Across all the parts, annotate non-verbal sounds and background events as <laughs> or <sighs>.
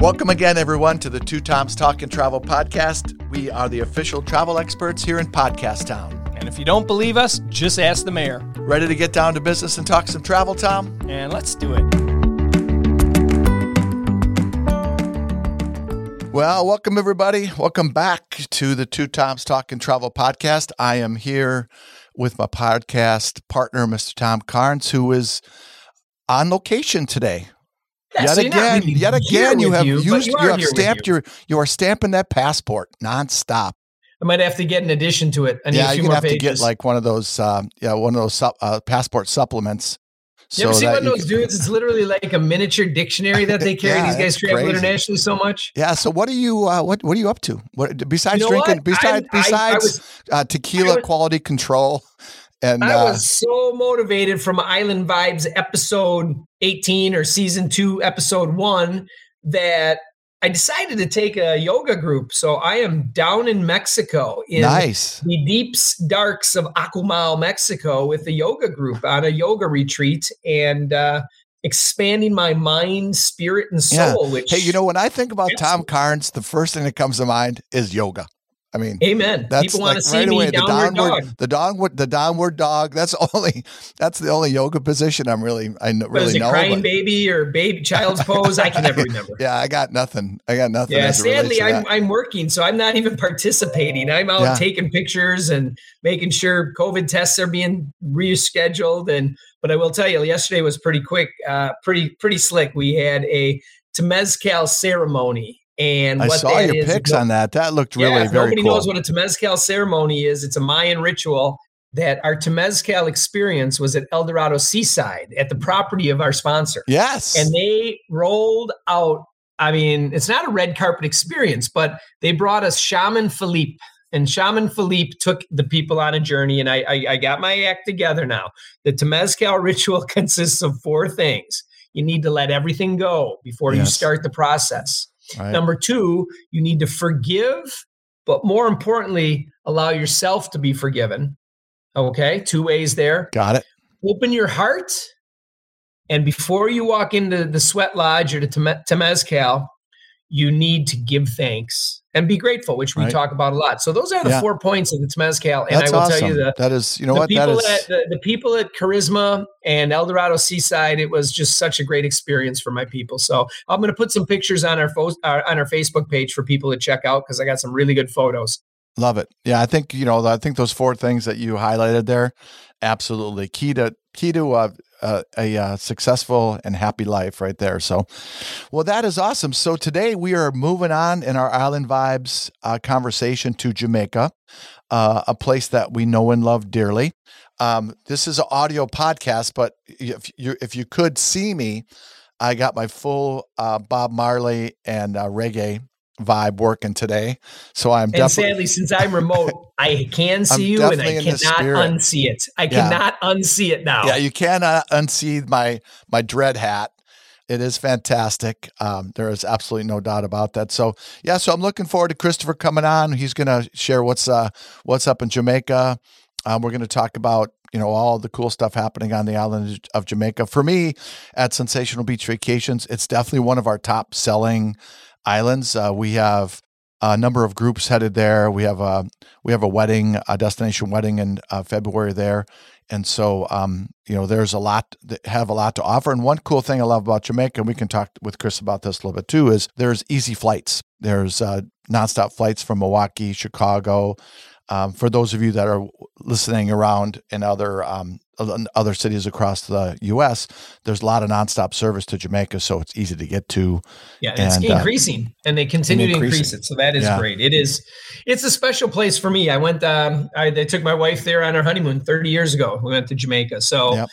Welcome again, everyone, to the Two Toms Talk and Travel podcast. We are the official travel experts here in Podcast Town. And if you don't believe us, just ask the mayor. Ready to get down to business and talk some travel, Tom? And let's do it. Well, welcome everybody. Welcome back to the Two Toms Talk and Travel podcast. I am here with my podcast partner, Mr. Tom Carnes, who is on location today. Yeah, yet so again, really yet again, you have you, used, you you, have stamped you. your, you are stamping that passport nonstop. I might have to get an addition to it. I need yeah, gonna have to get like one of those, uh, yeah, one of those uh, passport supplements. you ever see one of those can- dudes? It's literally like a miniature dictionary that they <laughs> carry. Yeah, These guys travel crazy. internationally so much. Yeah. So, what are you? Uh, what What are you up to? What besides You know drinking? what? Besides I- I- I besides was- uh, tequila was- quality control, and I uh, was so motivated from Island Vibes episode 18 or season two, episode one, that I decided to take a yoga group. So I am down in Mexico in nice. the deeps darks of Akumal, Mexico, with a yoga group on a yoga retreat and uh, expanding my mind, spirit, and Yeah. soul. Which, Hey, you know, when I think about. Tom Carnes, the first thing that comes to mind is yoga. I mean, Amen. that's People want like to see right me away. The downward dog. the downward, the downward dog. That's <laughs> only. That's the only yoga position I'm really. I kn- What is really it, know. crying but- baby or baby child's pose? I can never <laughs> remember. yeah, I got nothing. I got nothing. Yeah, as it relates sadly, I'm. I'm working, so I'm not even participating. I'm out Yeah. taking pictures and making sure COVID tests are being rescheduled. And but I will tell you, yesterday was pretty quick, uh, pretty pretty slick. We had a temazcal ceremony, and I what saw your pics on that. That looked really yeah, very nobody cool. knows what a temazcal ceremony is. It's a Mayan ritual that our temazcal experience was at El Dorado Seaside at the property of our sponsor yes. and they rolled out. I mean, it's not a red carpet experience, but they brought us Shaman Philippe, and Shaman Philippe took the people on a journey. And I, I, I got my act together now. The Temazcal <laughs> ritual consists of four things. You need to let everything go before you start the process. Right. Number two, you need to forgive, but more importantly, allow yourself to be forgiven. Okay, two ways there Got it. open your heart and before you walk into the sweat lodge or the Tem- temazcal you need to give thanks and be grateful which we Right. talk about a lot so those are the Yeah. four points of the temazcal and That's i will awesome. tell you the, that is. You know the what? People is. at the, the people at Karisma and el dorado seaside it was just such a great experience for my people so i'm going to put some pictures on our fo- uh, on our facebook page for people to check out because i got some really good photos Love it. Yeah, I think you know. I think those four things that you highlighted there, absolutely key to key to a a, uh successful and happy life right there. So, well, that is awesome. So today we are moving on in our island vibes uh, conversation to Jamaica, uh, a place that we know and love dearly. Um, this is an audio podcast, but if you if you could see me, I got my full uh, Bob Marley and uh, reggae vibe working today. So I'm And definitely sadly, since I'm remote, <laughs> I can see you and I cannot unsee it. I Yeah. cannot unsee it now. Yeah, you cannot unsee my my dread hat. It is fantastic. Um, there is absolutely no doubt about that. So yeah, so I'm looking forward to Christopher coming on. He's going to share what's uh what's up in Jamaica. Um, we're going to talk about you know all the cool stuff happening on the island of Jamaica. For me, at Sensational Beach Vacations, it's definitely one of our top selling islands. Uh, we have a number of groups headed there. We have a we have a wedding, a destination wedding in uh, February there, and so um, you know there's a lot that have a lot to offer. And one cool thing I love about Jamaica, and we can talk with Chris about this a little bit too, is there's easy flights. There's uh, nonstop flights from Milwaukee, Chicago. Um, for those of you that are listening around in other um, other cities across the U.S., there's a lot of nonstop service to Jamaica, so it's easy to get to. Yeah, and it's uh, increasing, and they continue to increase it. So that is Yeah. great. It is. It's a special place for me. I went. Um, I they took my wife there on our honeymoon 30 years ago. We went to Jamaica. So, Yep.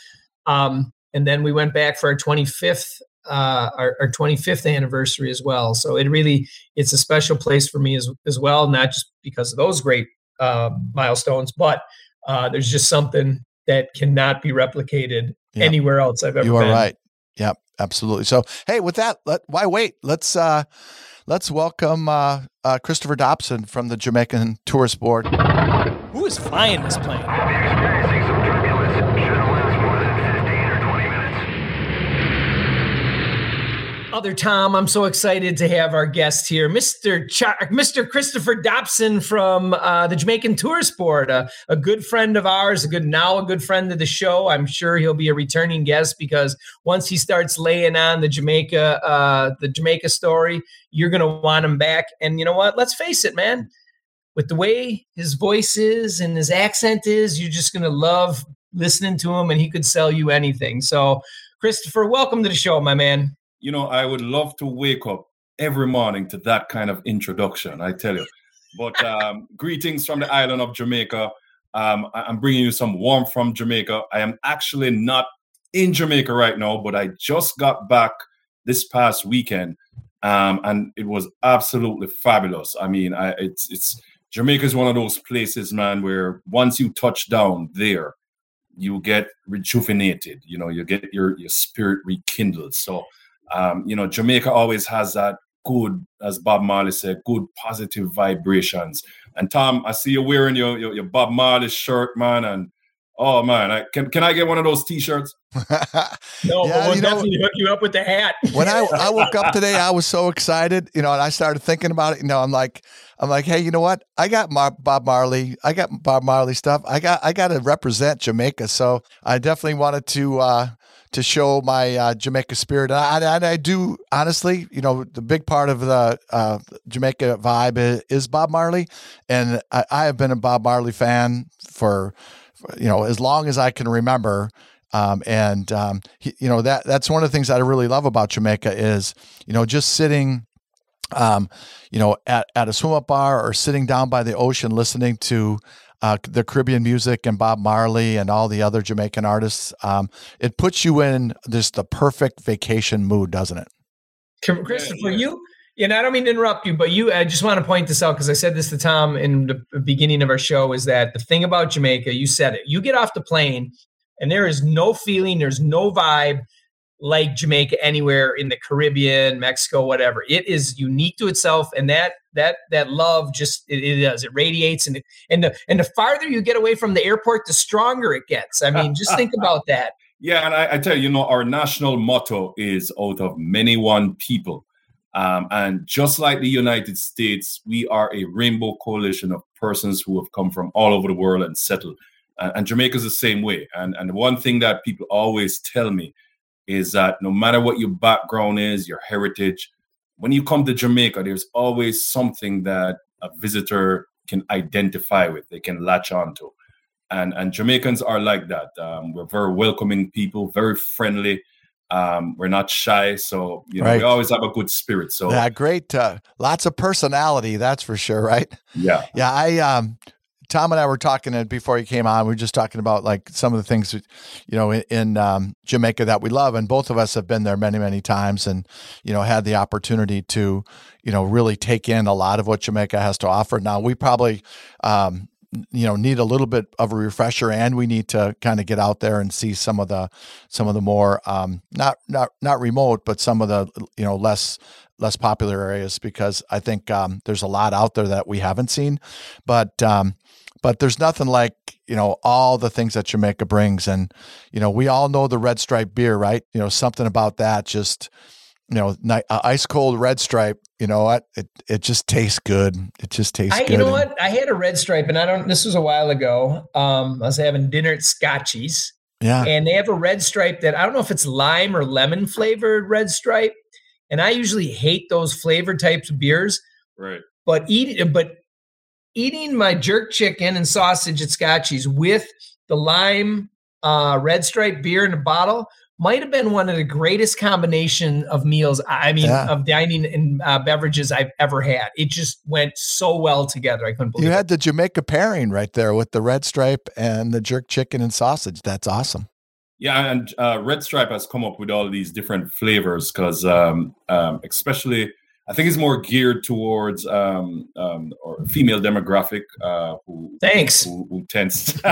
um, and then we went back for our 25th. Uh, our, our 25th anniversary as well. So it really it's a special place for me as as well, not just because of those great uh, milestones, but uh, there's just something that cannot be replicated Yep. anywhere else I've ever You are been. right. Yep, absolutely. So, hey, with that, let why wait? Let's uh let's welcome uh, uh Christopher Dobson from the Jamaican Tourist Board. Who is flying this plane? Experiencing some turbulence. Shouldn't last more than 15 or 20 minutes. Other Tom, I'm so excited to have our guest here, Mr. Mr. Christopher Dobson from uh, the Jamaican Tourist Board, a, a good friend of ours, a good now a good friend of the show. I'm sure he'll be a returning guest because once he starts laying on the Jamaica uh, the Jamaica story, you're gonna want him back. And you know what? Let's face it, man. With the way his voice is and his accent is, you're just gonna love listening to him, and he could sell you anything. So, Christopher, welcome to the show, my man you know, I would love to wake up every morning to that kind of introduction, I tell you. But um, <laughs> greetings from the island of Jamaica. Um, I'm bringing you some warmth from Jamaica. I am actually not in Jamaica right now, but I just got back this past weekend, um, and it was absolutely fabulous. I mean, I, it's it's Jamaica is one of those places, man, where once you touch down there, you get rejuvenated. You know, you get your your spirit rekindled. So um, you know, Jamaica always has that good, as Bob Marley said, good positive vibrations. And Tom, I see you wearing your, your, your Bob Marley shirt, man, and oh man, I, can can I get one of those T-shirts? <laughs> no, yeah, we'll definitely know, hook you up with the hat. when I, I woke up today, I was so excited, you know, and I started thinking about it. You know, I'm like, I'm like, hey, you know what? I got Mar- Bob Marley. I got Bob Marley stuff. I got I got to represent Jamaica, so I definitely wanted to. uh to show my uh, Jamaica spirit. And I, and I, do honestly, you know, the big part of the uh, Jamaica vibe is, Bob Marley, and I, I, have been a Bob Marley fan for, for you know as long as I can remember. Um, and um, he, you know that that's one of the things that I really love about Jamaica is you know just sitting um, you know, at, at a swim up bar or sitting down by the ocean listening to uh, the Caribbean music and Bob Marley and all the other Jamaican artists. Um, it puts you in this the perfect vacation mood, doesn't it? Christopher, you. And I don't mean to interrupt you, but you. I just want to point this out because I said this to Tom in the beginning of our show. Is that the thing about Jamaica? You said it. You get off the plane, and there is no feeling. There's no vibe like Jamaica anywhere in the Caribbean, Mexico, whatever. It is unique to itself, and that that that love just it, it does it radiates, and and the and the farther you get away from the airport, the stronger it gets. I mean, just think about that. <laughs> Yeah, and I, I, tell you, you know, our national motto is "out of many one people," um, and just like the United States, we are a rainbow coalition of persons who have come from all over the world and settled. Uh, and Jamaica is the same way. And and one thing that people always tell me is that no matter what your background is, your heritage, when you come to Jamaica, there's always something that a visitor can identify with, they can latch onto. And, and Jamaicans are like that. Um, we're very welcoming people, very friendly. Um, we're not shy, so you know right. we always have a good spirit. So yeah, great. Uh, lots of personality, that's for sure, right? Yeah, yeah. I um, Tom and I were talking before he came on. We were just talking about like some of the things, you know, in, in um, Jamaica that we love, and both of us have been there many, many times, and you know, had the opportunity to, you know, really take in a lot of what Jamaica has to offer. Now, we probably, um, you know, need a little bit of a refresher, and we need to kind of get out there and see some of the, some of the more, um, not not not remote, but some of the, you know, less less popular areas because I think um, there's a lot out there that we haven't seen. But um, but there's nothing like you know all the things that Jamaica brings, and you know we all know the Red Stripe beer, right? You know something about that just you know, uh, ice cold red stripe. You know what? It it just tastes good. It just tastes I, good. You know what? I had a red stripe, and I don't. This was a while ago. Um, I was having dinner at Scotchies. Yeah. And they have a red stripe that I don't know if it's lime or lemon flavored red stripe. And I usually hate those flavor types of beers. Right. But eat but eating my jerk chicken and sausage at Scotchies with the lime uh, red stripe beer in a bottle might have been one of the greatest combination of meals i mean yeah. of dining and uh, beverages i've ever had it just went so well together i couldn't believe it. you it. had the jamaica pairing right there with the red stripe and the jerk chicken and sausage that's awesome yeah and uh, red stripe has come up with all these different flavors because um, um, especially I think it's more geared towards um, um, or female demographic uh, who thanks who, who tends. <laughs>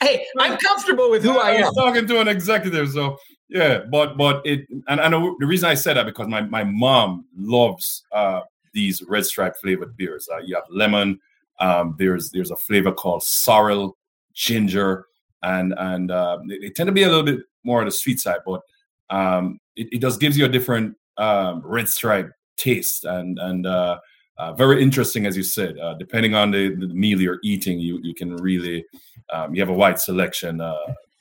hey, I'm comfortable with who I, I am. talking to an executive, so yeah. But but it and I know the reason I said that because my my mom loves uh, these red stripe flavored beers. Uh, you have lemon. Um, there's there's a flavor called sorrel, ginger, and and uh, they, they tend to be a little bit more on the sweet side, but um, it, it just gives you a different um, red stripe taste and and uh, uh, very interesting, as you said. Uh, depending on the, the, meal you're eating, you you can really um, you have a wide selection. Uh,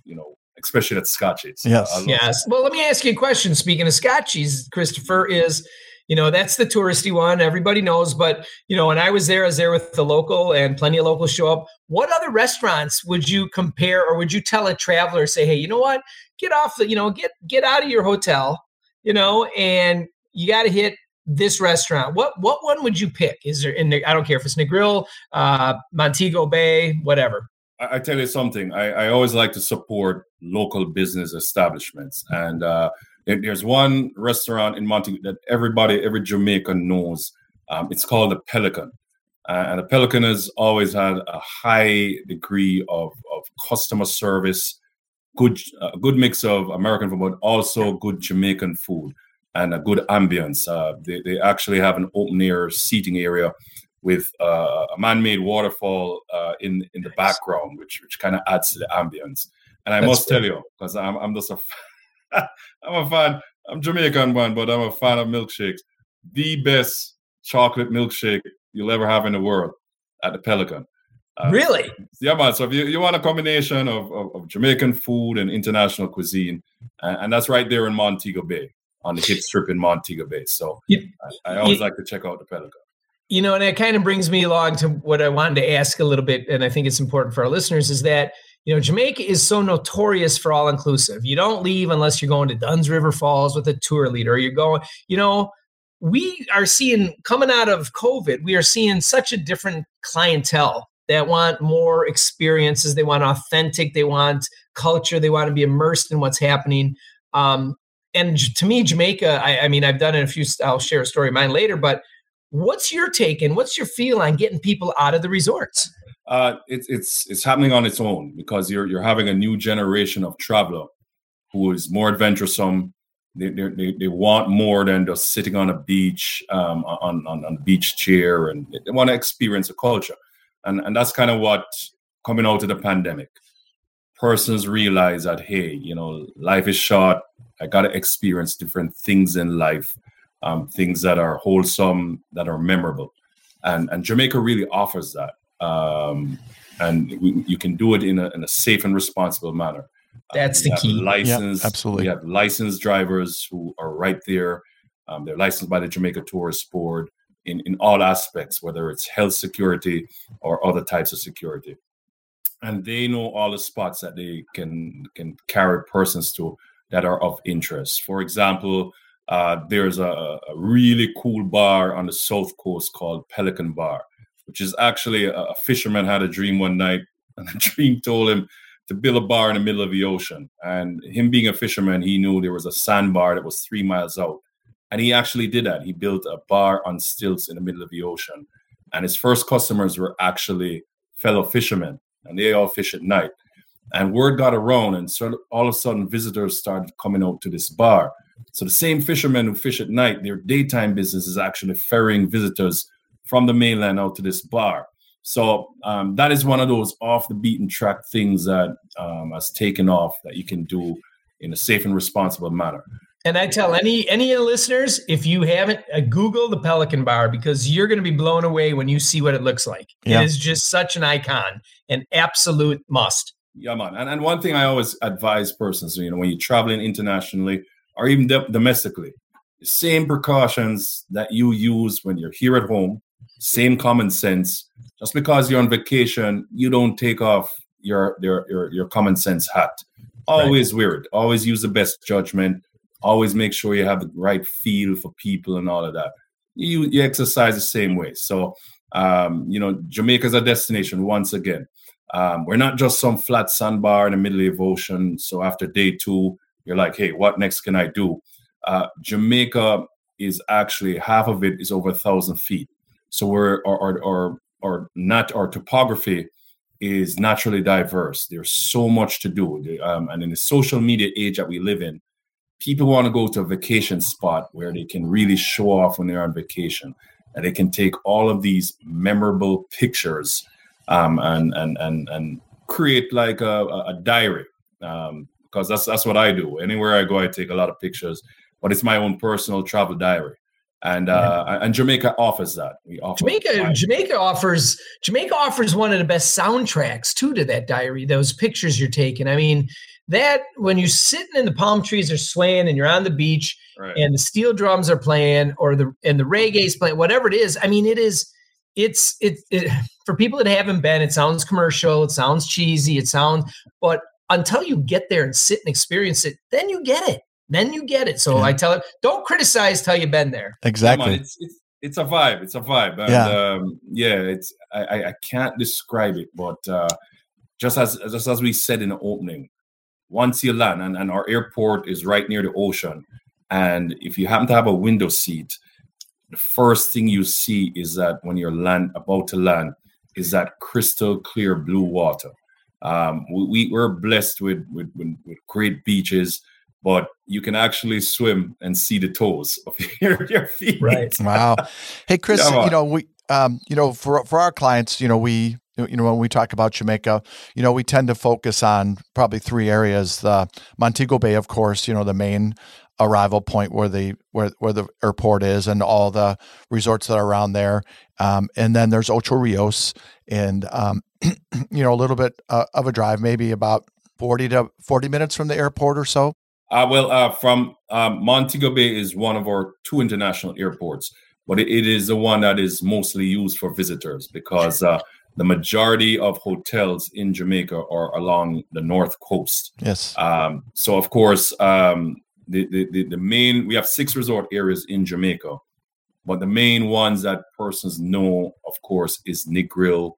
you know, especially at Scotchies. Yes, yes. Well, let me ask you a question. Speaking of Scotchies, Christopher is. You know, that's the touristy one. Everybody knows. But, you know, when I was there, I was there with the local and plenty of locals show up. What other restaurants would you compare or would you tell a traveler, say, hey, you know what? Get off the, you know, get get out of your hotel, you know, and you got to hit this restaurant, what what one would you pick? Is there in the, I don't care if it's Negril, uh, Montego Bay, whatever. I, I tell you something. I, I, always like to support local business establishments, and uh, there's one restaurant in Montego that everybody, every Jamaican knows. Um, it's called the Pelican, uh, and the Pelican has always had a high degree of of customer service, good uh, good mix of American food, but also good Jamaican food and a good ambience. Uh, they, they actually have an open air seating area with uh, a man-made waterfall uh, in in the nice. background, which which kind of adds to the ambience. And I That's must tell you, because I'm I'm just a <laughs> I'm a fan. I'm Jamaican one, but I'm a fan of milkshakes. The best chocolate milkshake you'll ever have in the world at the Pelican. Uh, really? Yeah, man. So if you, you want a combination of, of, of Jamaican food and international cuisine, and, and that's right there in Montego Bay on the hip <laughs> strip in Montego Bay. So yeah. I, I, always yeah. like to check out the Pelican. You know, and it kind of brings me along to what I wanted to ask a little bit, and I think it's important for our listeners is that you know Jamaica is so notorious for all inclusive. You don't leave unless you're going to Dunn's River Falls with a tour leader. You're going, you know. We are seeing coming out of COVID, we are seeing such a different clientele that want more experiences. They want authentic. They want culture. They want to be immersed in what's happening. Um, and to me, Jamaica, I, I, mean, I've done it a few, I'll share a story of mine later, but what's your take and what's your feel on getting people out of the resorts? Uh, it, it's it's happening on its own because you're you're having a new generation of traveler who is more adventuresome. They, they, they want more than just sitting on a beach um, on, on on a beach chair, and they want to experience a culture, and and that's kind of what coming out of the pandemic persons realize that hey you know life is short. I got to experience different things in life um, things that are wholesome that are memorable. And and jamaica really offers that um, and we, you can do it in a, in a safe and responsible manner. That's the key. License yep, absolutely. we have licensed drivers who are right there. Um, they're licensed by the jamaica tourist board in, in all aspects whether it's health security or other types of security and they know all the spots that they can can carry persons to that are of interest. For example, uh, there's a, a, really cool bar on the south coast called Pelican Bar, which is actually a, a fisherman had a dream one night, <laughs> and the dream told him to build a bar in the middle of the ocean. And him being a fisherman, he knew there was a sandbar that was three miles out. And he actually did that. He built a bar on stilts in the middle of the ocean. And his first customers were actually fellow fishermen and they all fish at night. And word got around, and so all of a sudden, visitors started coming out to this bar. So the same fishermen who fish at night, their daytime business is actually ferrying visitors from the mainland out to this bar. So um, that is one of those off the beaten track things that um, has taken off that you can do in a safe and responsible manner. And I tell any any of the listeners, if you haven't, uh, Google the Pelican Bar because you're going to be blown away when you see what it looks like. Yeah. It is just such an icon, an absolute must. Yeah, man. And, and one thing I always advise persons, you know, when you're traveling internationally or even domestically, same precautions that you use when you're here at home, same common sense. Just because you're on vacation, you don't take off your your your, your common sense hat. Always right. it. Always use the best judgment always make sure you have the right feel for people and all of that. You you exercise the same way. So um, you know, Jamaica's a destination once again. Um, we're not just some flat sandbar in the middle of the ocean. So after day two, you're like, hey, what next can I do? Uh, Jamaica is actually half of it is over a thousand feet. So we're or or or, or not our topography is naturally diverse. There's so much to do, um, and in the social media age that we live in, people want to go to a vacation spot where they can really show off when they're on vacation and they can take all of these memorable pictures um, and, and and and create like a, a diary um, because that's that's what I do. Anywhere I go, I take a lot of pictures, but it's my own personal travel diary. And uh, and Jamaica offers that. We offer Jamaica. Jamaica offers Jamaica offers one of the best soundtracks too to that diary. Those pictures you're taking. I mean, that when you're sitting in the palm trees are swaying and you're on the beach right. and the steel drums are playing or the and the reggae's playing, whatever it is. I mean, it is. It's it, it <sighs> for people that haven't been. It sounds commercial. It sounds cheesy. It sounds, but until you get there and sit and experience it, then you get it. Then you get it. So yeah. I tell it, don't criticize till you've been there. Exactly. it's, it's, it's a vibe. It's a vibe. And, yeah. Um, yeah. It's I, I can't describe it, but uh, just as just as we said in the opening, once you land, and, and our airport is right near the ocean, and if you happen to have a window seat, the first thing you see is that when you're land about to land is that crystal clear blue water. Um, we, we're blessed with, with, with, with great beaches but you can actually swim and see the toes of <laughs> your, your feet. Right. Wow. Hey, <laughs> Chris, you know, we, um, you know, for, for our clients, you know, we, you know, when we talk about Jamaica, you know, we tend to focus on probably three areas. The Montego Bay, of course, you know, the main arrival point where the where where the airport is and all the resorts that are around there. Um, and then there's Ocho Rios, and um, <clears throat> you know, a little bit uh, of a drive, maybe about forty to forty minutes from the airport or so. Uh, well, uh, from um, Montego Bay is one of our two international airports, but it, it is the one that is mostly used for visitors because uh, the majority of hotels in Jamaica are along the north coast. Yes. Um, so, of course, um, the, the, the main we have six resort areas in Jamaica, but the main ones that persons know, of course, is Negril,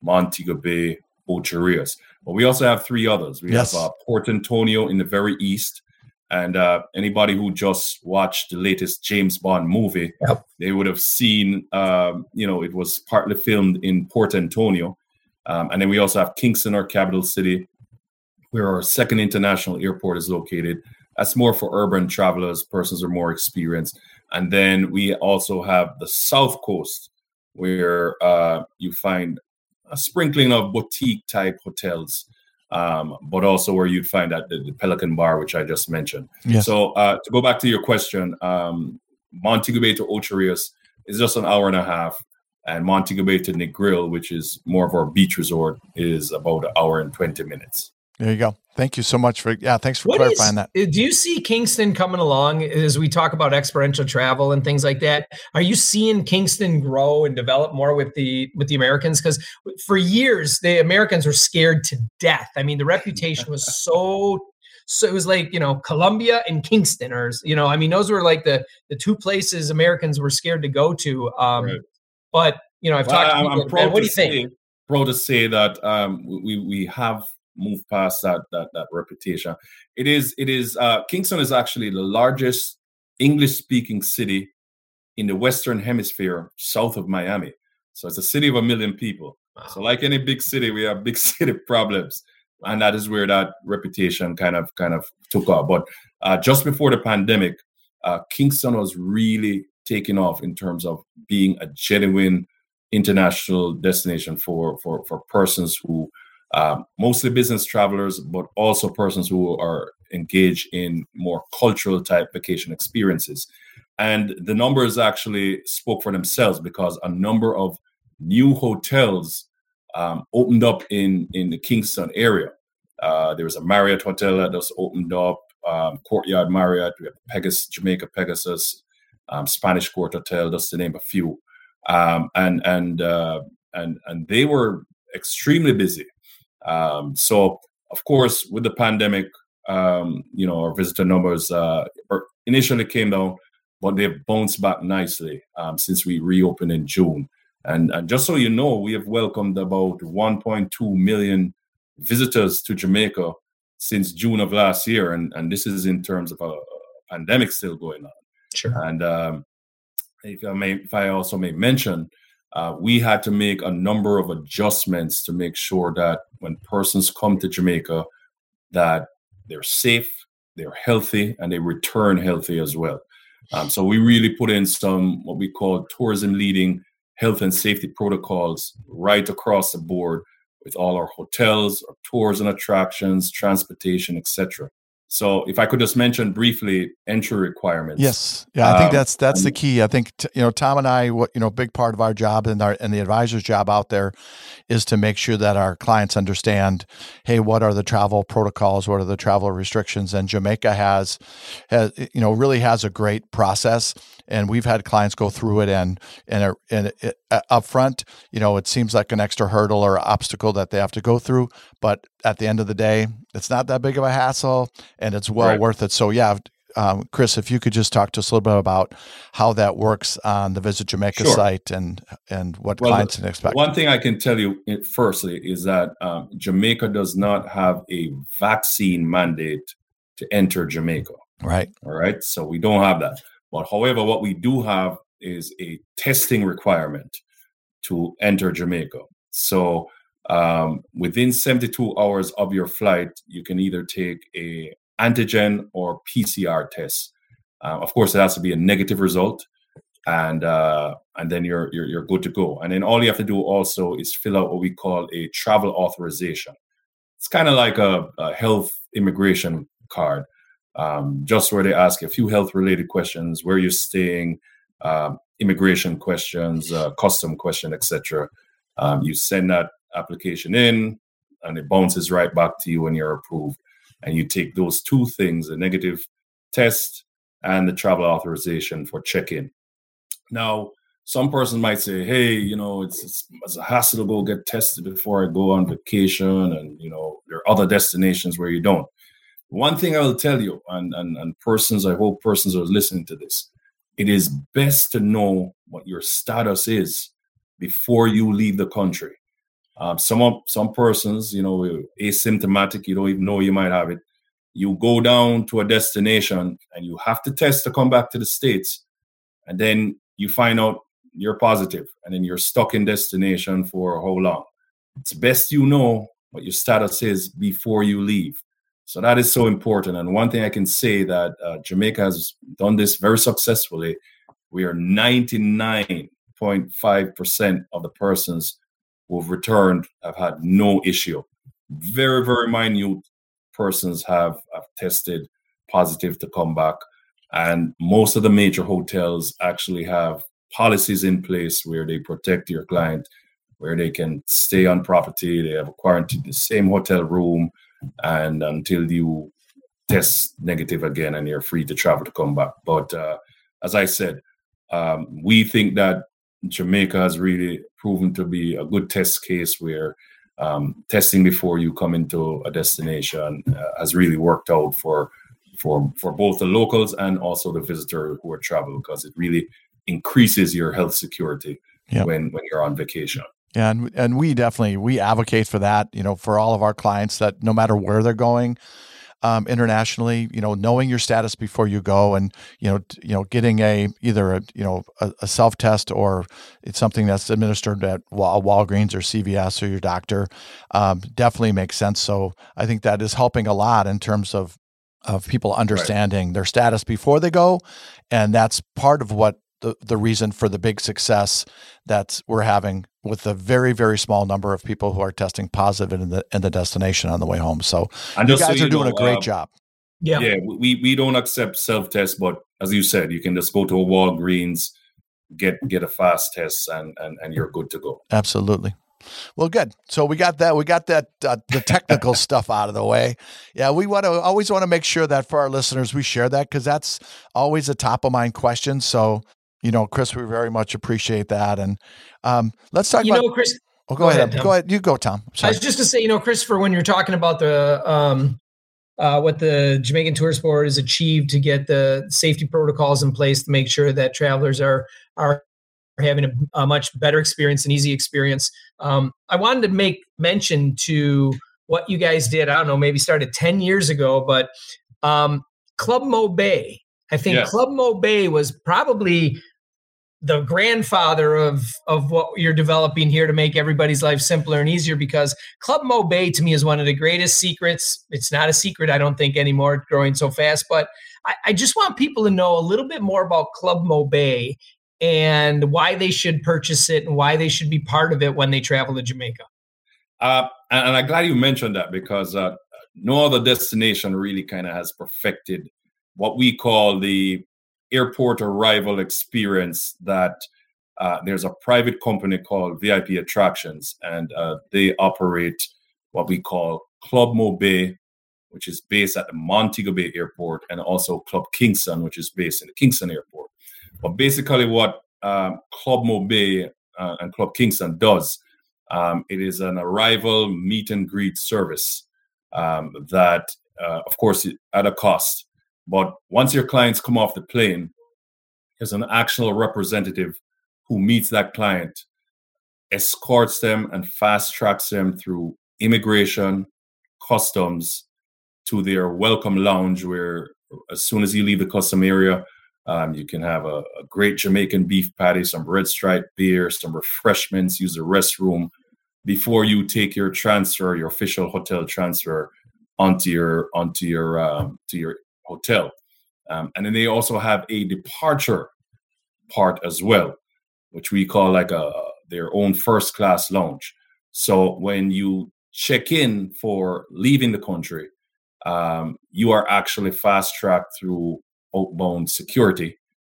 Montego Bay, Ocho Rios. But we also have three others. We yes. have uh, Port Antonio in the very east, and uh, anybody who just watched the latest James Bond movie, yep. they would have seen, um, you know, it was partly filmed in Port Antonio. Um, and then we also have Kingston, our capital city, where our second international airport is located. That's more for urban travelers, persons are more experienced. And then we also have the South Coast, where uh, you find a sprinkling of boutique type hotels um, but also where you'd find at the, the, Pelican Bar, which I just mentioned. Yes. So uh, to go back to your question, um, Montego Bay to Ocho Rios is just an hour and a half, and Montego Bay to Negril, which is more of our beach resort, is about an hour and twenty minutes. There you go. Thank you so much for yeah. Thanks for what clarifying is, that. Do you see Kingston coming along as we talk about experiential travel and things like that? Are you seeing Kingston grow and develop more with the with the Americans? Because for years the Americans were scared to death. I mean, the reputation was <laughs> so so it was like you know Colombia and Kingston, or you know, I mean, those were like the the two places Americans were scared to go to. Um, right. But you know, I've well, talked. I'm, to people, I'm what do you say, think? Proud to say that um, we we have move past that that that reputation. It is it is uh, Kingston is actually the largest English speaking city in the Western Hemisphere, south of Miami. So it's a city of a million people. Wow. So like any big city, we have big <laughs> city problems, and that is where that reputation kind of kind of took off. But uh, just before the pandemic, uh, Kingston was really taking off in terms of being a genuine international destination for for for persons who um, mostly business travelers, but also persons who are engaged in more cultural type vacation experiences. And the numbers actually spoke for themselves because a number of new hotels um, opened up in, in the Kingston area. Uh, there was a Marriott hotel that just opened up, um, Courtyard Marriott, we have Pegasus, Jamaica Pegasus, um, Spanish Court Hotel, just to name a few. Um, and and uh, and and they were extremely busy. Um, so, of course, with the pandemic, um, you know, our visitor numbers uh, initially came down, but they've bounced back nicely um, since we reopened in June. And, and just so you know, we have welcomed about 1.2 million visitors to Jamaica since June of last year, and and this is in terms of a, pandemic still going on. Sure. And um, if I may, if I also may mention, uh, we had to make a number of adjustments to make sure that when persons come to Jamaica, that they're safe, they're healthy, and they return healthy as well. Um, so we really put in some what we call tourism leading health and safety protocols right across the board with all our hotels, our tours and attractions, transportation, etc. So, if I could just mention briefly entry requirements. Yes, yeah, I think um, that's that's the key. I think t- you know Tom and I, what you know, big part of our job and our and the advisor's job out there is to make sure that our clients understand, hey, what are the travel protocols? What are the travel restrictions? And Jamaica has, has you know, really has a great process and we've had clients go through it and and and it, up front you know it seems like an extra hurdle or obstacle that they have to go through but at the end of the day it's not that big of a hassle and it's well right. worth it so yeah um, Chris, if you could just talk to us a little bit about how that works on the Visit Jamaica sure. site and and what well, clients can expect. One thing I can tell you, firstly, is that um, Jamaica does not have a vaccine mandate to enter Jamaica. Right. All right. So we don't have that. But however, what we do have is a testing requirement to enter Jamaica. So um, within 72 hours of your flight, you can either take a antigen or PCR test. Uh, of course, it has to be a negative result, and uh, and then you're, you're you're good to go. And then all you have to do also is fill out what we call a travel authorization. It's kind of like a, a health immigration card um, just where they ask a few health related questions, where you're staying, um, immigration questions, uh, custom question, etc. Um, you send that application in, and it bounces right back to you when you're approved. And you take those two things: a negative test and the travel authorization for check-in. Now, some person might say, "Hey, you know, it's, it's, it's a hassle to go get tested before I go on vacation, and you know, there are other destinations where you don't." One thing I will tell you, and, and, and persons, I hope persons are listening to this, it is best to know what your status is before you leave the country. Um, some some persons, you know, asymptomatic, you don't even know you might have it. You go down to a destination and you have to test to come back to the states, and then you find out you're positive, and then you're stuck in destination for how long? It's best you know what your status is before you leave. So that is so important. And one thing I can say that uh, Jamaica has done this very successfully. We are 99.5% of the persons who have returned have had no issue. Very, very minute persons have, have tested positive to come back. And most of the major hotels actually have policies in place where they protect your client, where they can stay on property. They have a quarantine, the same hotel room, and until you test negative again and you're free to travel to come back. But uh, as I said, um, we think that Jamaica has really proven to be a good test case where um, testing before you come into a destination uh, has really worked out for for for both the locals and also the visitor who are traveling because it really increases your health security yep. when when you're on vacation. Yeah, and and we definitely we advocate for that. You know, for all of our clients that no matter where they're going. Um, internationally, you know, knowing your status before you go, and you know, t- you know, getting a either a you know a, a self test or it's something that's administered at Wal- Walgreens or CVS or your doctor, um, definitely makes sense. So I think that is helping a lot in terms of of people understanding right. their status before they go, and that's part of what the, the reason for the big success that we're having with a very very small number of people who are testing positive in the in the destination on the way home. So and you guys so you are doing know, a great uh, job. Yeah, yeah. We we don't accept self tests, but as you said, you can just go to a Walgreens, get get a fast test, and and and you're good to go. Absolutely. Well, good. So we got that. We got that uh, the technical <laughs> stuff out of the way. Yeah, we want to always want to make sure that for our listeners we share that because that's always a top of mind question. So you know, Chris, we very much appreciate that. And um, let's talk you about. know, Chris. Oh, go, go ahead. ahead go ahead. You go, Tom. Sorry. I was just to say, you know, Christopher, when you're talking about the um, uh, what the Jamaican Tourist Board has achieved to get the safety protocols in place to make sure that travelers are are having a, a much better experience, an easy experience. Um, I wanted to make mention to what you guys did. I don't know, maybe started ten years ago, but um, Club Mo Bay. I think yes. Club Mo Bay was probably the grandfather of of what you're developing here to make everybody's life simpler and easier because Club Mo Bay to me is one of the greatest secrets. It's not a secret, I don't think anymore, growing so fast. But I, I just want people to know a little bit more about Club Mo Bay and why they should purchase it and why they should be part of it when they travel to Jamaica. Uh, and, and, I'm glad you mentioned that because uh, no other destination really kind of has perfected what we call the airport arrival experience that uh, there's a private company called VIP Attractions, and uh, they operate what we call Club Mo Bay, which is based at the Montego Bay Airport, and also Club Kingston, which is based in the Kingston Airport. But basically, what um, Club Bay uh, and Club Kingston does, um, it is an arrival meet and greet service um, that, uh, of course, at a cost. But once your clients come off the plane, there's an actual representative who meets that client, escorts them, and fast tracks them through immigration, customs, to their welcome lounge, where as soon as you leave the custom area, um, you can have a, a, great Jamaican beef patty, some red stripe beer, some refreshments, use the restroom before you take your transfer, your official hotel transfer onto your onto your um, to your hotel. Um, and then they also have a departure part as well, which we call like a their own first class lounge. So when you check in for leaving the country, um, you are actually fast tracked through outbound security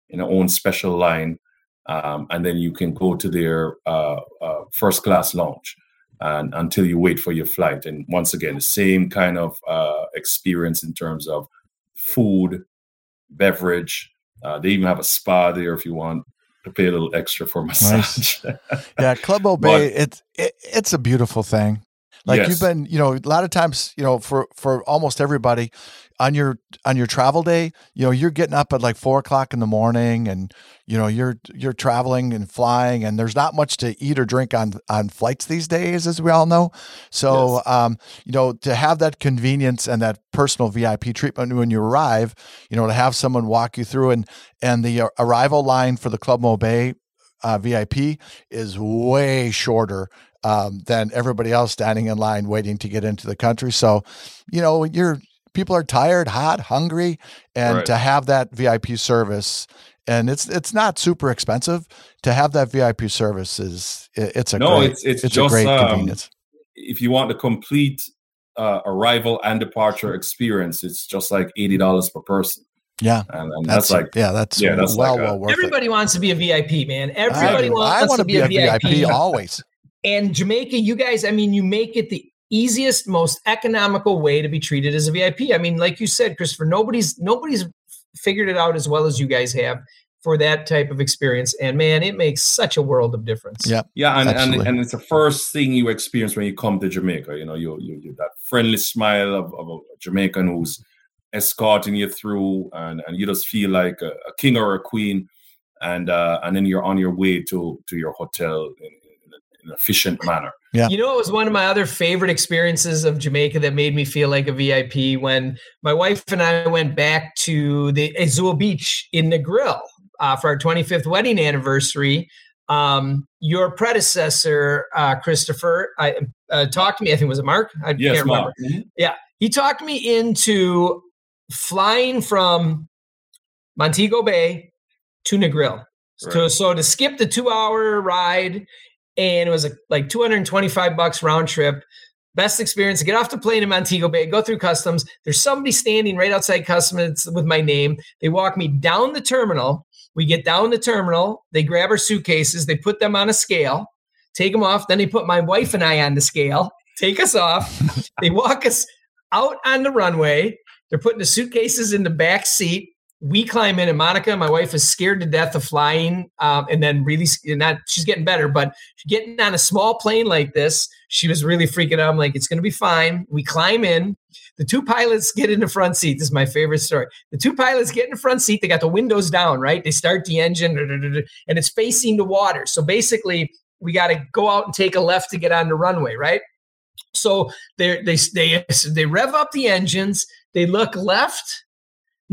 in a own special line, um, and then you can go to their uh, uh, first class lounge and until you wait for your flight. And once again, the same kind of uh, experience in terms of food, beverage. Uh, they even have a spa there if you want to pay a little extra for <laughs> massage. Nice. yeah, Club Bay, it's it, it's a beautiful thing. Like yes. you've been, you know, a lot of times, you know, for for almost everybody, on your on your travel day, you know, you're getting up at like four o'clock in the morning, and you know, you're you're traveling and flying, and there's not much to eat or drink on on flights these days, as we all know. So, yes. um, you know, to have that convenience and that personal VIP treatment when you arrive, you know, to have someone walk you through, and and the arrival line for the Club Mo Bay uh, VIP is way shorter um, than everybody else standing in line waiting to get into the country. So, you know, you're people are tired, hot, hungry, and right. to have that VIP service and it's it's not super expensive to have that VIP service is it's a no, great, it's it's, it's just, a great um, convenience. If you want the complete uh, arrival and departure experience, it's just like eighty dollars per person. Yeah, and, and that's, that's, like yeah, that's yeah, that's well, like well worth it. Everybody it. wants to be a VIP, man. Everybody I, wants I want to be, be a, VIP, always. And Jamaica, you guys, I mean, you make it the easiest, most economical way to be treated as a VIP. I mean, like you said, Christopher, nobody's nobody's figured it out as well as you guys have for that type of experience. And man, it makes such a world of difference. Yeah. Yeah. And, and, and, it's the first thing you experience when you come to Jamaica. You know, you, you, you that friendly smile of, of, a Jamaican who's escorting you through and, and you just feel like a, a king or a queen. And, uh, and then you're on your way to, to your hotel in, in an efficient manner. Yeah. You know, it was one of my other favorite experiences of Jamaica that made me feel like a VIP when my wife and I went back to the Azul Beach in Negril uh, for our 25th wedding anniversary. Um, your predecessor, uh, Christopher, I, uh, talked to me. I think it was it Mark. I yes, can't remember. Mm-hmm. Yeah, he talked me into flying from Montego Bay to Negril. Right. So, so to skip the two-hour ride and it was like 225 bucks round trip. Best experience get off the plane in Montego Bay, go through customs. There's somebody standing right outside customs with my name. They walk me down the terminal. We get down the terminal. They grab our suitcases. They put them on a scale, take them off. Then they put my wife and I on the scale, take us off. they walk us out on the runway. They're putting the suitcases in the back seat we climb in, and Monica, my wife, is scared to death of flying, um, and then really not. She's getting better, but getting on a small plane like this, she was really freaking out. I'm like, it's going to be fine. We climb in. The two pilots get in the front seat. This is my favorite story. The two pilots get in the front seat. They got the windows down, right? They start the engine, and it's facing the water. So basically, we got to go out and take a left to get on the runway, right? So they they they they rev up the engines. They look left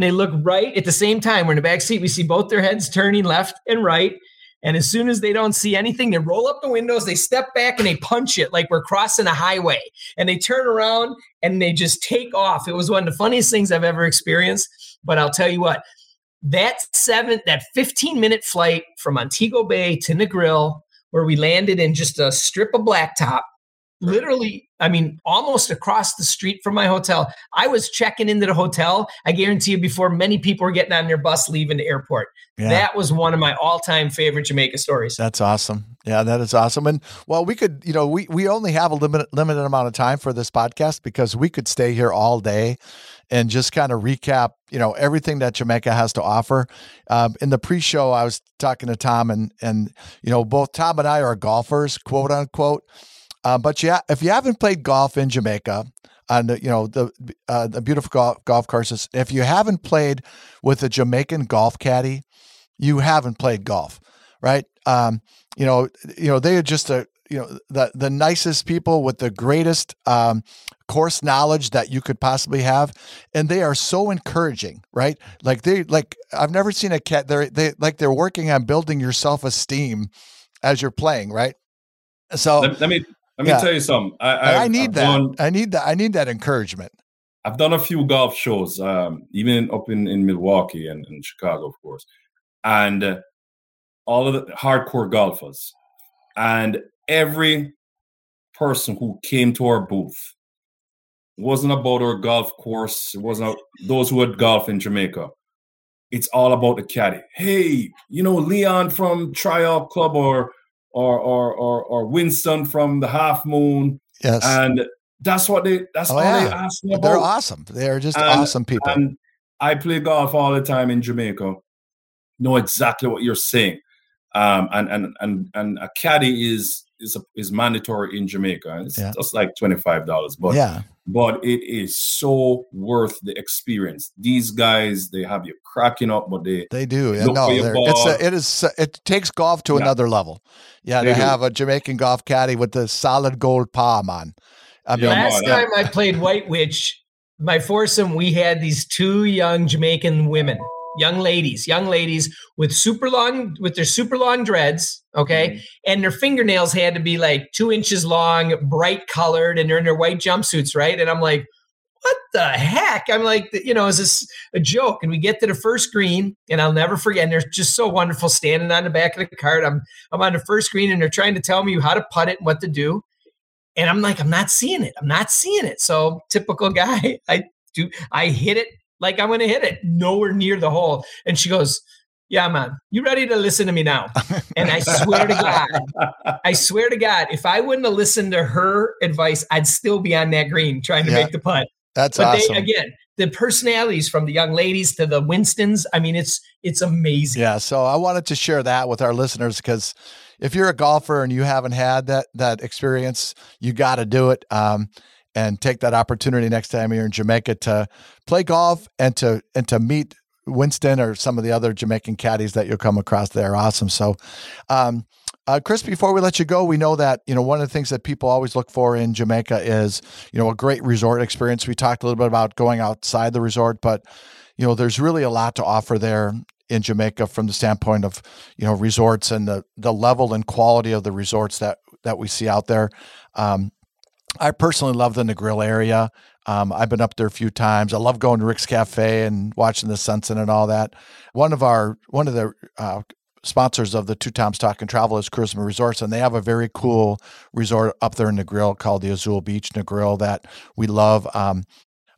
and they look right at the same time. We're in the back seat. We see both their heads turning left and right. And as soon as they don't see anything, they roll up the windows, they step back and they punch it like we're crossing a highway. And they turn around and they just take off. It was one of the funniest things I've ever experienced. But I'll tell you what, that seven, that 15 minute flight from Montego Bay to Negril, where we landed in just a strip of blacktop, literally, I mean, almost across the street from my hotel. I was checking into the hotel. I guarantee you, before many people were getting on their bus leaving the airport. Yeah. That was one of my all-time favorite Jamaica stories. That's awesome. Yeah, that is awesome. And well, we could, you know, we we only have a limited limited amount of time for this podcast because we could stay here all day and just kind of recap, you know, everything that Jamaica has to offer. Um, in the pre-show, I was talking to Tom, and and you know, both Tom and I are golfers, quote unquote. Uh, but yeah, if you haven't played golf in Jamaica, on the, you know the uh, the beautiful golf, golf courses, if you haven't played with a Jamaican golf caddy, you haven't played golf, right? Um, you know, you know they are just a you know the the nicest people with the greatest um, course knowledge that you could possibly have, and they are so encouraging, right? Like they like I've never seen a cat. They're they like they're working on building your self esteem as you're playing, right? So let, let me let me yeah. tell you something. I, I, I need I've that. Done, I need that. I need that encouragement. I've done a few golf shows, um, even up in, in Milwaukee and, and Chicago, of course, and uh, all of the hardcore golfers, and every person who came to our booth wasn't about our golf course. It wasn't those who had golf in Jamaica. It's all about the caddy. Hey, you know Leon from Try Tryall Club or or or or, or Winston from the Half Moon. Yes, and that's what they. That's oh, all yeah. they ask me about. They're awesome. They're just and, awesome people. And I play golf all the time in Jamaica. Know exactly what you're saying, um, and and and and a caddy is is a, is mandatory in Jamaica. It's yeah. just like twenty five dollars, but yeah, but it is so worth the experience. These guys, they have you cracking up, but they they do. Yeah, no, it's a, it is it takes golf to yeah. another level. Yeah, they to do. have a Jamaican golf caddy with the solid gold palm on. I mean, last time I played White Witch, my foursome, we had these two young Jamaican women young ladies, young ladies with super long with their super long dreads, okay, mm-hmm. and their fingernails had to be like two inches long, bright colored, and they're in their white jumpsuits, right? And I'm like, what the heck? I'm like, you know, is this a joke? And we get to the first green, and I'll never forget. And they're just so wonderful standing on the back of the cart. I'm I'm on the first green, and they're trying to tell me how to putt it and what to do. And I'm like, I'm not seeing it. I'm not seeing it. So typical guy, <laughs> I do I hit it like I'm going to hit it nowhere near the hole. And she goes, yeah, man, you ready to listen to me now? And I swear to God, I swear to God, if I wouldn't have listened to her advice, I'd still be on that green trying to yeah, make the putt. That's but awesome. They, again, the personalities from the young ladies to the Winstons, I mean, it's it's amazing. Yeah. So I wanted to share that with our listeners because if you're a golfer and you haven't had that that experience, you got to do it. Um, and take that opportunity next time you're in Jamaica to play golf and to and to meet Winston or some of the other Jamaican caddies that you'll come across. They're awesome. So, um, uh, Chris, before we let you go, we know that you know one of the things that people always look for in Jamaica is you know a great resort experience. We talked a little bit about going outside the resort, but you know there's really a lot to offer there in Jamaica from the standpoint of you know resorts and the the level and quality of the resorts that that we see out there. Um, I personally love the Negril area. Um, I've been up there a few times. I love going to Rick's Cafe and watching the sunset and all that. One of our one of the uh, sponsors of the Two Toms Talk and Travel is Karisma Resorts, and they have a very cool resort up there in Negril called the Azul Beach Negril that we love. Um,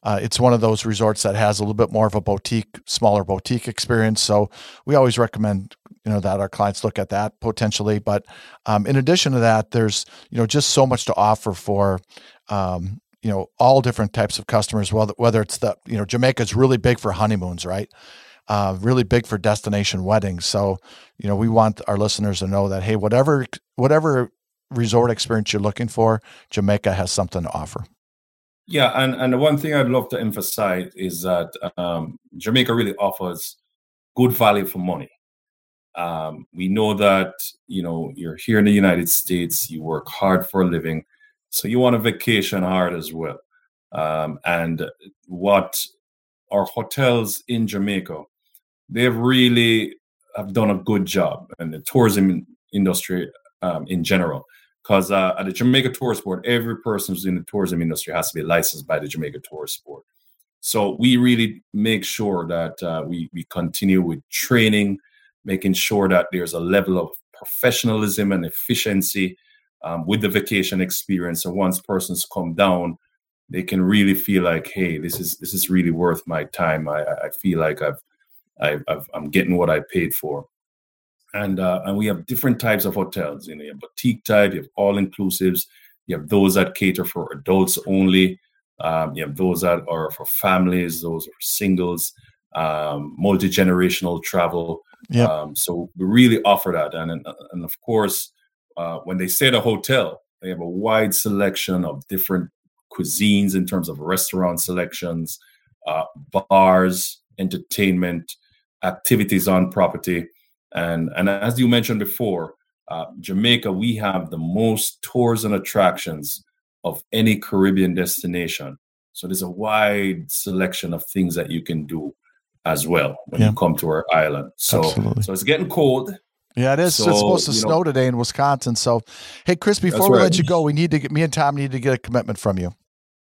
uh, it's one of those resorts that has a little bit more of a boutique, smaller boutique experience. So we always recommend you know that our clients look at that potentially. But um, in addition to that, there's you know just so much to offer for um, you know all different types of customers. Whether whether it's the you know Jamaica's really big for honeymoons, right? Uh, really big for destination weddings. So you know we want our listeners to know that hey, whatever whatever resort experience you're looking for, Jamaica has something to offer. Yeah, and and the one thing I'd love to emphasize is that um, Jamaica really offers good value for money. Um, we know that you know you're here in the United States, you work hard for a living, so you want to vacation hard as well. Um, and what our hotels in Jamaica, they've really have done a good job, and the tourism industry um, in general. Because uh, at the Jamaica Tourist Board, every person who's in the tourism industry has to be licensed by the Jamaica Tourist Board. So we really make sure that uh, we we continue with training making sure that there's a level of professionalism and efficiency um, with the vacation experience. And once persons come down, they can really feel like, hey, this is this is really worth my time. I, I feel like I've, I've, I've I'm getting what I paid for. And uh, and we have different types of hotels. You know, you have boutique type, you have all inclusives, you have those that cater for adults only. Um, you have those that are for families, those are singles, um, multi generational travel. Yep. Um, so we really offer that, and and, and of course, uh, when they say the hotel, they have a wide selection of different cuisines in terms of restaurant selections, uh, bars, entertainment, activities on property, and and as you mentioned before, uh, Jamaica, we have the most tours and attractions of any Caribbean destination. So there's a wide selection of things that you can do as well when Yeah. you come to our island. So Absolutely. so it's getting cold. Yeah, it is. So, it's supposed to you know- snow today in Wisconsin. So, hey, Chris, before we right. let you go, we need to get me and Tom need to get a commitment from you,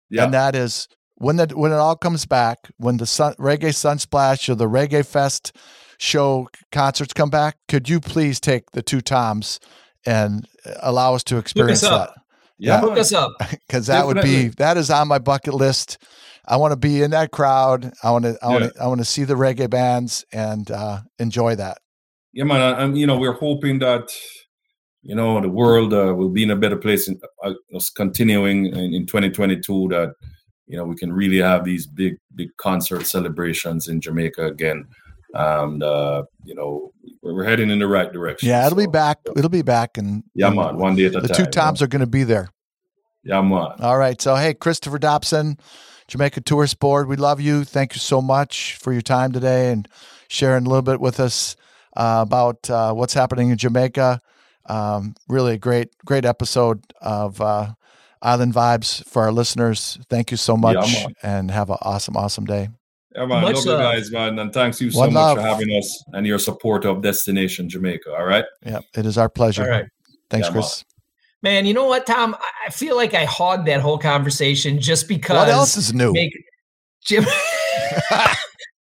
Yeah. and that is when that when it all comes back, when the sun, Reggae Sunsplash or the Reggae Fest show concerts come back, could you please take the two Toms and allow us to experience up. that? yeah. Hook us up. <laughs> Because that would be that is on my bucket list. I want to be in that crowd. I want to I want to I want to see the reggae bands and uh, enjoy that. Yeah, man. And, you know, we're hoping that you know the world uh, will be in a better place in uh, us continuing in, in 2022. That you know we can really have these big, big concert celebrations in Jamaica again. And uh, you know we're, heading in the right direction. Yeah, it'll be So, back. It'll be back, and Yeah, man. One day at a The time. two you toms know. are going to be there. Yeah, man. All right. So, hey, Christopher Dobson, Jamaica Tourist Board, we love you. Thank you so much for your time today and sharing a little bit with us uh, about uh, what's happening in Jamaica. Um, really a great, great episode of uh, Island Vibes for our listeners. Thank you so much man. and have an awesome, awesome day. Yeah, man. Much love you guys, man. And thanks you so One much love. for having us and your support of Destination Jamaica. All right. Yeah, it is our pleasure. All right. Thanks, Yeah, Chris. Man, you know what, Tom? I- I feel like I hogged that whole conversation just because. What else is new? Make Jim. <laughs>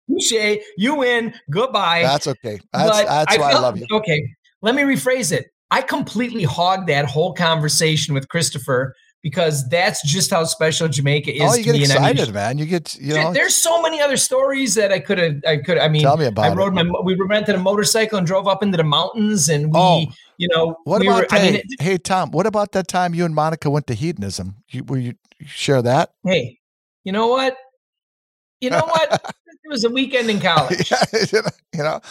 Touche, you win. Goodbye. That's okay. That's, that's why I love you. Okay, let me rephrase it. I completely hogged that whole conversation with Christopher because that's just how special Jamaica is Oh, to you get me. and I mean, excited, man. You get, you know, there's so many other stories that I could have. I could. I mean, tell me about I it. my. We rented a motorcycle and drove up into the mountains, and we, Oh, you know, What we about were. that? I mean, hey, it, hey, Tom, what about that time you and Monica went to hedonism? You, will you share that? hey, you know what? You know what? <laughs> it was a weekend in college. yeah, <laughs> you know,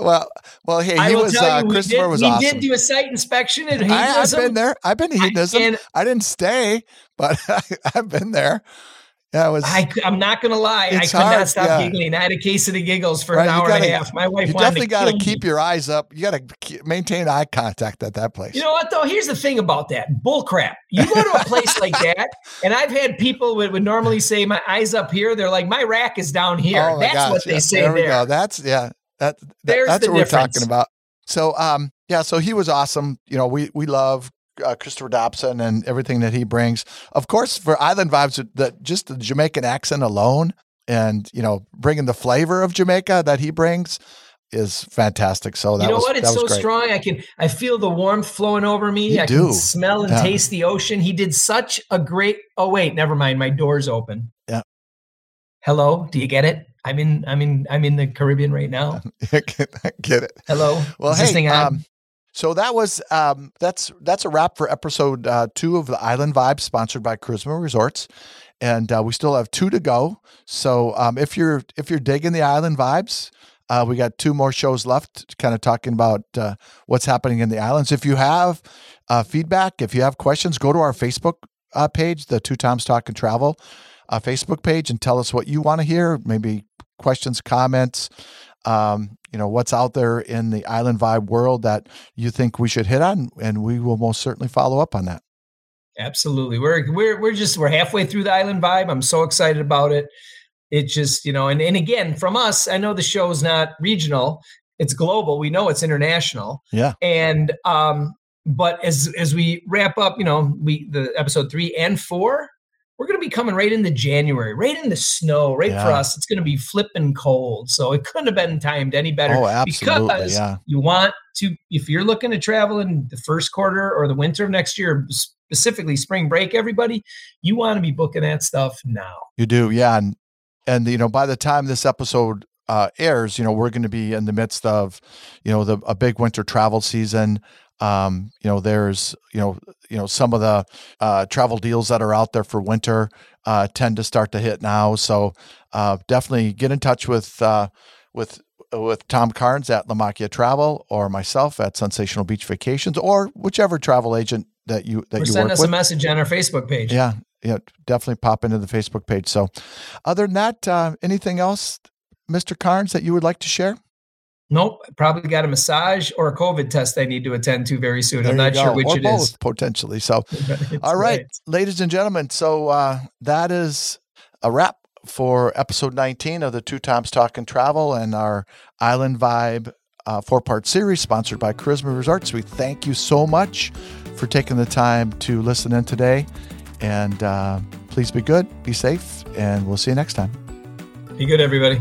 well, well, hey, I he was, uh, you, Christopher did, was we awesome. did do a site inspection at I, I've been there. I've been to I- hedonism. and I, didn't stay, but <laughs> I, have been there. Yeah, it was. I, am not going to lie. I could hard, not stop yeah. giggling. I had a case of the giggles for Right, an hour and gotta- a half. My wife you definitely got to keep me. your eyes up. You got to maintain eye contact at that place. You know what though? Here's the thing about that bull crap. You go to a place like <laughs> that, and I've had people would, would normally say my eyes up here. They're like my rack is down here. Oh That's gosh, what they yeah, say there. there. we go. That's yeah. That, that- that's what we're talking about. So um yeah, so he was awesome. You know, we we love uh, Christopher Dobson and everything that he brings. Of course, for Island Vibes, that just the Jamaican accent alone, and you know, bringing the flavor of Jamaica that he brings is fantastic. So that you know was what? It's so great. strong. I can I feel the warmth flowing over me. You I do. can smell and Yeah. taste the ocean. He did such a great. Oh wait, never mind. My door's open. Yeah. Hello. Do you get it? I'm in. I'm in. I'm in the Caribbean right now. <laughs> Get it? Hello. Well, Is hey, um, so that was um, that's that's a wrap for episode uh, two of the Island Vibe, sponsored by Karisma Resorts, and uh, we still have two to go. So um, if you're if you're digging the Island Vibes, uh, we got two more shows left, kind of talking about uh, what's happening in the islands. If you have uh, feedback, if you have questions, go to our Facebook uh, page, the Two Toms Talk and Travel uh, Facebook page, and tell us what you want to hear. Maybe questions, comments um, you know, what's out there in the island vibe world that you think we should hit on, and we will most certainly follow up on that. Absolutely. We're we're we're just we're halfway through the island vibe. I'm so excited about it. It just, you know, and, and again, from us, I know the show is not regional, it's global. We know it's international. Yeah. And um, but as as we wrap up, you know, we the episode three and four, we're gonna be coming right into January, right into snow, right for us. It's gonna be flipping cold. So it couldn't have been timed any better Oh, absolutely. because Yeah. you want to if you're looking to travel in the first quarter or the winter of next year, specifically spring break, everybody, you want to be booking that stuff now. You do, yeah, and and you know by the time this episode uh, airs, you know we're going to be in the midst of, you know, the a big winter travel season. Um, you know, there's you know you know some of the uh, travel deals that are out there for winter uh, tend to start to hit now. So uh, definitely get in touch with uh, with with Tom Carnes at Lamakia Travel or myself at Sensational Beach Vacations or whichever travel agent that you that or you send us with. a message on our Facebook page. Yeah, yeah, definitely pop into the Facebook page. So, other than that, uh, anything else, Mr. Carnes, that you would like to share? Nope. Probably got a massage or a COVID test they need to attend to very soon. There I'm not sure which or it both, is. potentially. So, <laughs> all right, ladies and gentlemen. So uh, that is a wrap for episode 19 of the Two Toms Talk and Travel and our Island Vibe uh, four part series sponsored by Karisma Resorts. We thank you so much for taking the time to listen in today. And uh, please be good, be safe, and we'll see you next time. Be good, everybody.